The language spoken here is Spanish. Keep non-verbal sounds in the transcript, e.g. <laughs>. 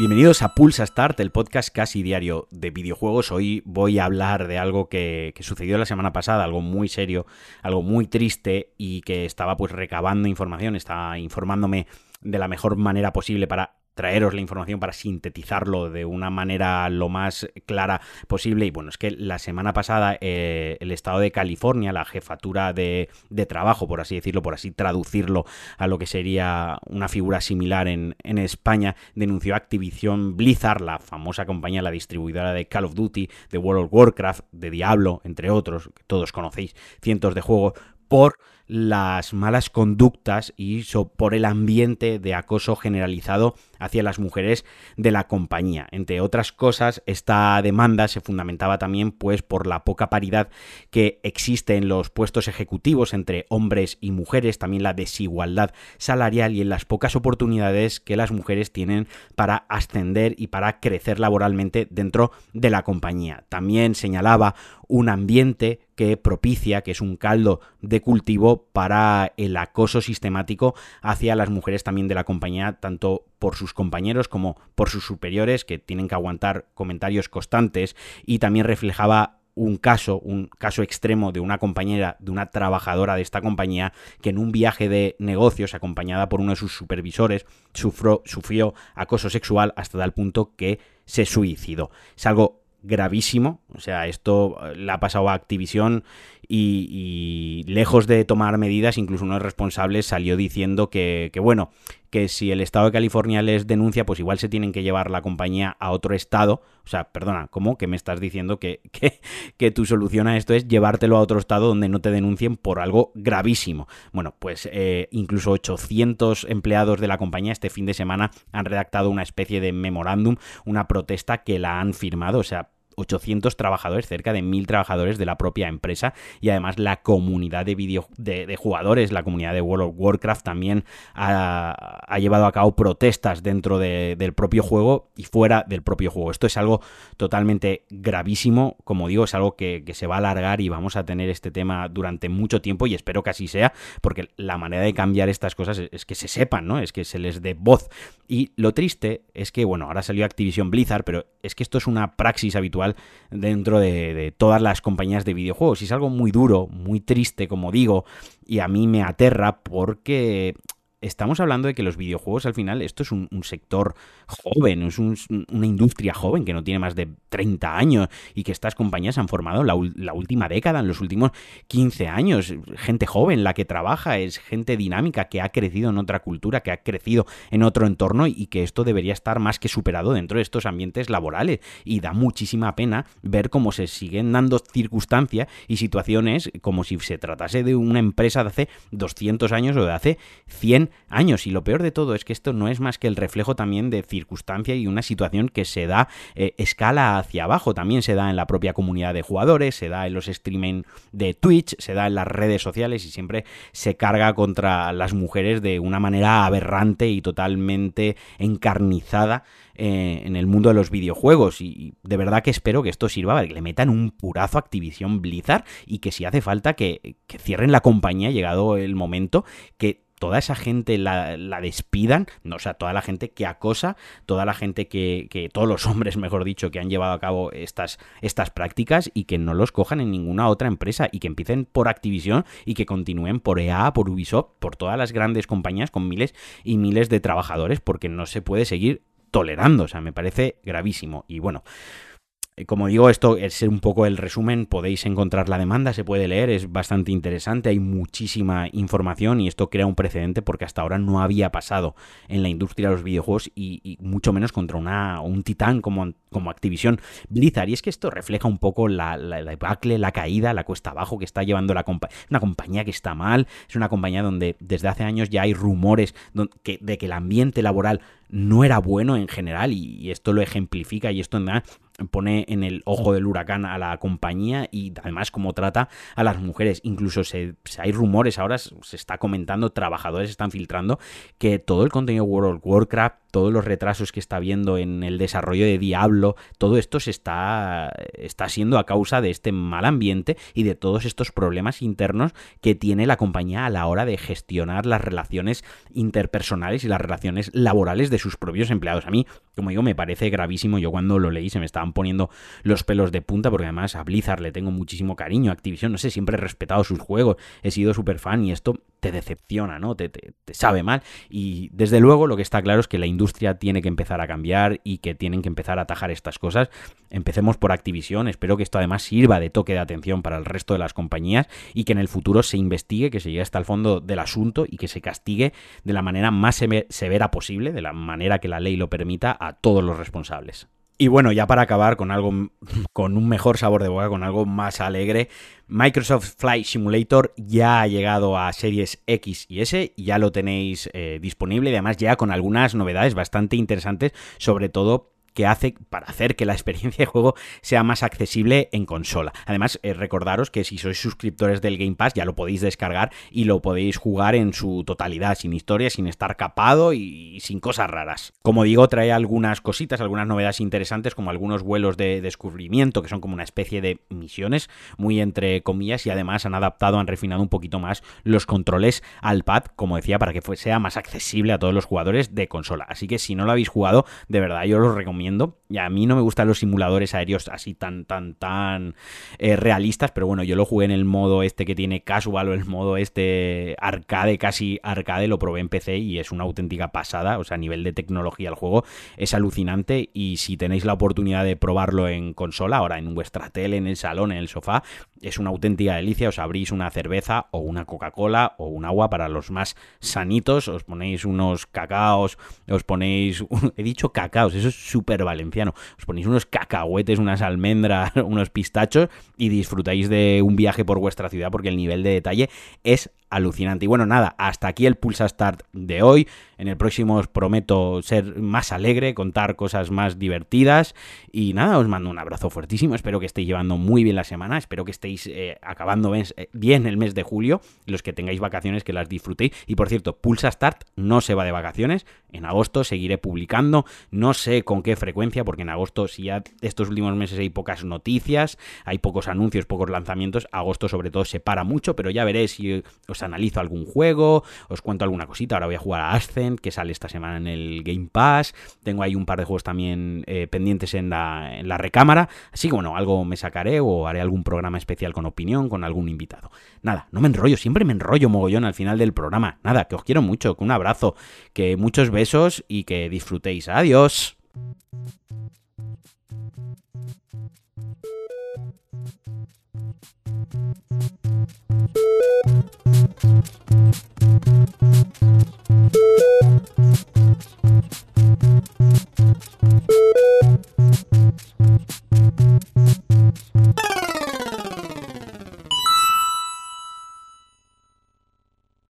Bienvenidos a Pulsa Start, el podcast casi diario de videojuegos. Hoy voy a hablar de algo que, que, sucedió la semana pasada, algo muy serio, algo muy triste y que estaba pues recabando información, estaba informándome de la mejor manera posible para traeros la información para sintetizarlo de una manera lo más clara posible. Y bueno, es que la semana pasada eh, el estado de California, la jefatura de, de, trabajo, por así decirlo, por así traducirlo a lo que sería una figura similar en, en España, denunció Activision Blizzard, la famosa compañía, la distribuidora de Call of Duty, de World of Warcraft, de Diablo, entre otros, que todos conocéis, cientos de juegos, por las malas conductas y por el ambiente de acoso generalizado hacia las mujeres de la compañía. Entre otras cosas, esta demanda se fundamentaba también pues por la poca paridad que existe en los puestos ejecutivos entre hombres y mujeres, también la desigualdad salarial y en las pocas oportunidades que las mujeres tienen para ascender y para crecer laboralmente dentro de la compañía. También señalaba un ambiente que propicia, que es un caldo de cultivo para el acoso sistemático hacia las mujeres también de la compañía, tanto por sus compañeros como por sus superiores, que tienen que aguantar comentarios constantes, y también reflejaba un caso, un caso extremo de una compañera, de una trabajadora de esta compañía, que en un viaje de negocios, acompañada por uno de sus supervisores, sufrió, acoso sexual hasta tal punto que se suicidó. Es algo gravísimo. O sea, esto eh, le ha pasado a Activision y, lejos de tomar medidas, incluso uno de los responsables salió diciendo que, que, bueno, que si el estado de California les denuncia, pues igual se tienen que llevar la compañía a otro estado. O sea, perdona, ¿cómo? Que me estás diciendo que, <laughs> que, que tu solución a esto es llevártelo a otro estado donde no te denuncien por algo gravísimo. Bueno, pues eh, incluso 800 empleados de la compañía este fin de semana han redactado una especie de memorándum, una protesta que la han firmado. O sea, 800 trabajadores, cerca de 1000 trabajadores de la propia empresa y además la comunidad de, video, de, jugadores, la comunidad de World of Warcraft también ha, llevado a cabo protestas dentro de, del propio juego y fuera del propio juego. Esto es algo totalmente gravísimo, como digo, es algo que, que se va a alargar y vamos a tener este tema durante mucho tiempo y espero que así sea, porque la manera de cambiar estas cosas es, es que se sepan, ¿no? Es que se les dé voz. Y lo triste es que, bueno, ahora salió Activision Blizzard, pero es que esto es una praxis habitual dentro de, de, todas las compañías de videojuegos. Y es algo muy duro, muy triste, como digo, y a mí me aterra porque estamos hablando de que los videojuegos al final, esto es un, sector joven, es un, una industria joven que no tiene más de 30 años y que estas compañías han formado la, la, última década, en los últimos 15 años. Gente joven la que trabaja, es gente dinámica que ha crecido en otra cultura, que ha crecido en otro entorno y que esto debería estar más que superado dentro de estos ambientes laborales. Y da muchísima pena ver cómo se siguen dando circunstancias y situaciones como si se tratase de una empresa de hace 200 años o de hace 100 años. Y lo peor de todo es que esto no es más que el reflejo también de circunstancia y una situación que se da eh, escala hacia abajo. También se da en la propia comunidad de jugadores, se da en los streaming de Twitch, se da en las redes sociales y siempre se carga contra las mujeres de una manera aberrante y totalmente encarnizada eh, en el mundo de los videojuegos. Y de verdad que espero que esto sirva para que le metan un purazo a Activision Blizzard y que si hace falta que, que cierren la compañía, llegado el momento, que toda esa gente la, la, despidan, no, o sea, toda la gente que acosa, toda la gente que, que, todos los <laughs> hombres, mejor dicho, que han llevado a cabo estas, estas prácticas y que no los cojan en ninguna otra empresa y que empiecen por Activision y que continúen por EA, por Ubisoft, por todas las grandes compañías con miles y miles de trabajadores, porque no se puede seguir tolerando, o sea, me parece gravísimo. Y bueno, como digo, esto es un poco el resumen, podéis encontrar la demanda, se puede leer, es bastante interesante, hay muchísima información y esto crea un precedente porque hasta ahora no había pasado en la industria de los videojuegos y, mucho menos contra una, un titán como, como Activision Blizzard. Y es que esto refleja un poco la, la, la debacle, la caída, la cuesta abajo que está llevando la compañía. Una compañía que está mal, es una compañía donde desde hace años ya hay rumores de que el ambiente laboral no era bueno en general y, esto lo ejemplifica y esto da pone en el ojo del huracán a la compañía y además cómo trata a las mujeres. Incluso se, hay rumores ahora, se está comentando, trabajadores están filtrando que todo el contenido World of Warcraft todos los retrasos que está habiendo en el desarrollo de Diablo, todo esto se está, está siendo a causa de este mal ambiente y de todos estos problemas internos que tiene la compañía a la hora de gestionar las relaciones interpersonales y las relaciones laborales de sus propios empleados. A mí, como digo, me parece gravísimo. Yo cuando lo leí se me estaban poniendo los pelos de punta porque además a Blizzard le tengo muchísimo cariño, Activision, no sé, siempre he respetado sus juegos, he sido súper fan y esto te decepciona, ¿no? Te, te, sabe mal. Y desde luego lo que está claro es que la industria tiene que empezar a cambiar y que tienen que empezar a atajar estas cosas. Empecemos por Activision, espero que esto además sirva de toque de atención para el resto de las compañías y que en el futuro se investigue, que se llegue hasta el fondo del asunto y que se castigue de la manera más severa posible, de la manera que la ley lo permita, a todos los responsables. Y bueno, ya para acabar con algo <laughs> con un mejor sabor de boca, con algo más alegre, Microsoft Flight Simulator ya ha llegado a series X y S, ya lo tenéis eh, disponible y además ya con algunas novedades bastante interesantes, sobre todo que hace para hacer que la experiencia de juego sea más accesible en consola. Además, eh, recordaros que si sois suscriptores del Game Pass ya lo podéis descargar y lo podéis jugar en su totalidad, sin historia, sin estar capado y, sin cosas raras. Como digo, trae algunas cositas, algunas novedades interesantes, como algunos vuelos de descubrimiento, que son como una especie de misiones, muy entre comillas, y además han adaptado, han refinado un poquito más los controles al pad, como decía, para que sea más accesible a todos los jugadores de consola. Así que si no lo habéis jugado, de verdad yo os recomiendo y a mí no me gustan los simuladores aéreos así tan, tan, tan eh, realistas, pero bueno, yo lo jugué en el modo este que tiene casual o el modo este arcade, casi arcade, lo probé en PC y es una auténtica pasada, o sea, a nivel de tecnología el juego es alucinante y si tenéis la oportunidad de probarlo en consola, ahora en vuestra tele, en el salón, en el sofá, es una auténtica delicia, os abrís una cerveza o una Coca-Cola o un agua para los más sanitos, os ponéis unos cacaos, os ponéis, <laughs> he dicho cacaos, eso es súper valenciano. Os ponéis unos cacahuetes, unas almendras, <laughs> unos pistachos y disfrutáis de un viaje por vuestra ciudad porque el nivel de detalle es alucinante. Y bueno, nada, hasta aquí el Pulsa Start de hoy. En el próximo os prometo ser más alegre, contar cosas más divertidas. Y nada, os mando un abrazo fuertísimo. Espero que estéis llevando muy bien la semana. Espero que estéis eh, acabando eh, bien el mes de julio. Los que tengáis vacaciones, que las disfrutéis. Y por cierto, Pulsa Start no se va de vacaciones. En agosto seguiré publicando. No sé con qué frecuencia, porque en agosto, si ya estos últimos meses hay pocas noticias, hay pocos anuncios, pocos lanzamientos, agosto sobre todo se para mucho. Pero ya veréis si analizo algún juego, os cuento alguna cosita. Ahora voy a jugar a Ascent que sale esta semana en el Game Pass. Tengo ahí un par de juegos también eh, pendientes en la, en la recámara. Así que bueno, algo me sacaré o haré algún programa especial con opinión, con algún invitado. Nada, no me enrollo, siempre me enrollo mogollón al final del programa. Nada, que os quiero mucho, que un abrazo, que muchos besos y que disfrutéis. Adiós.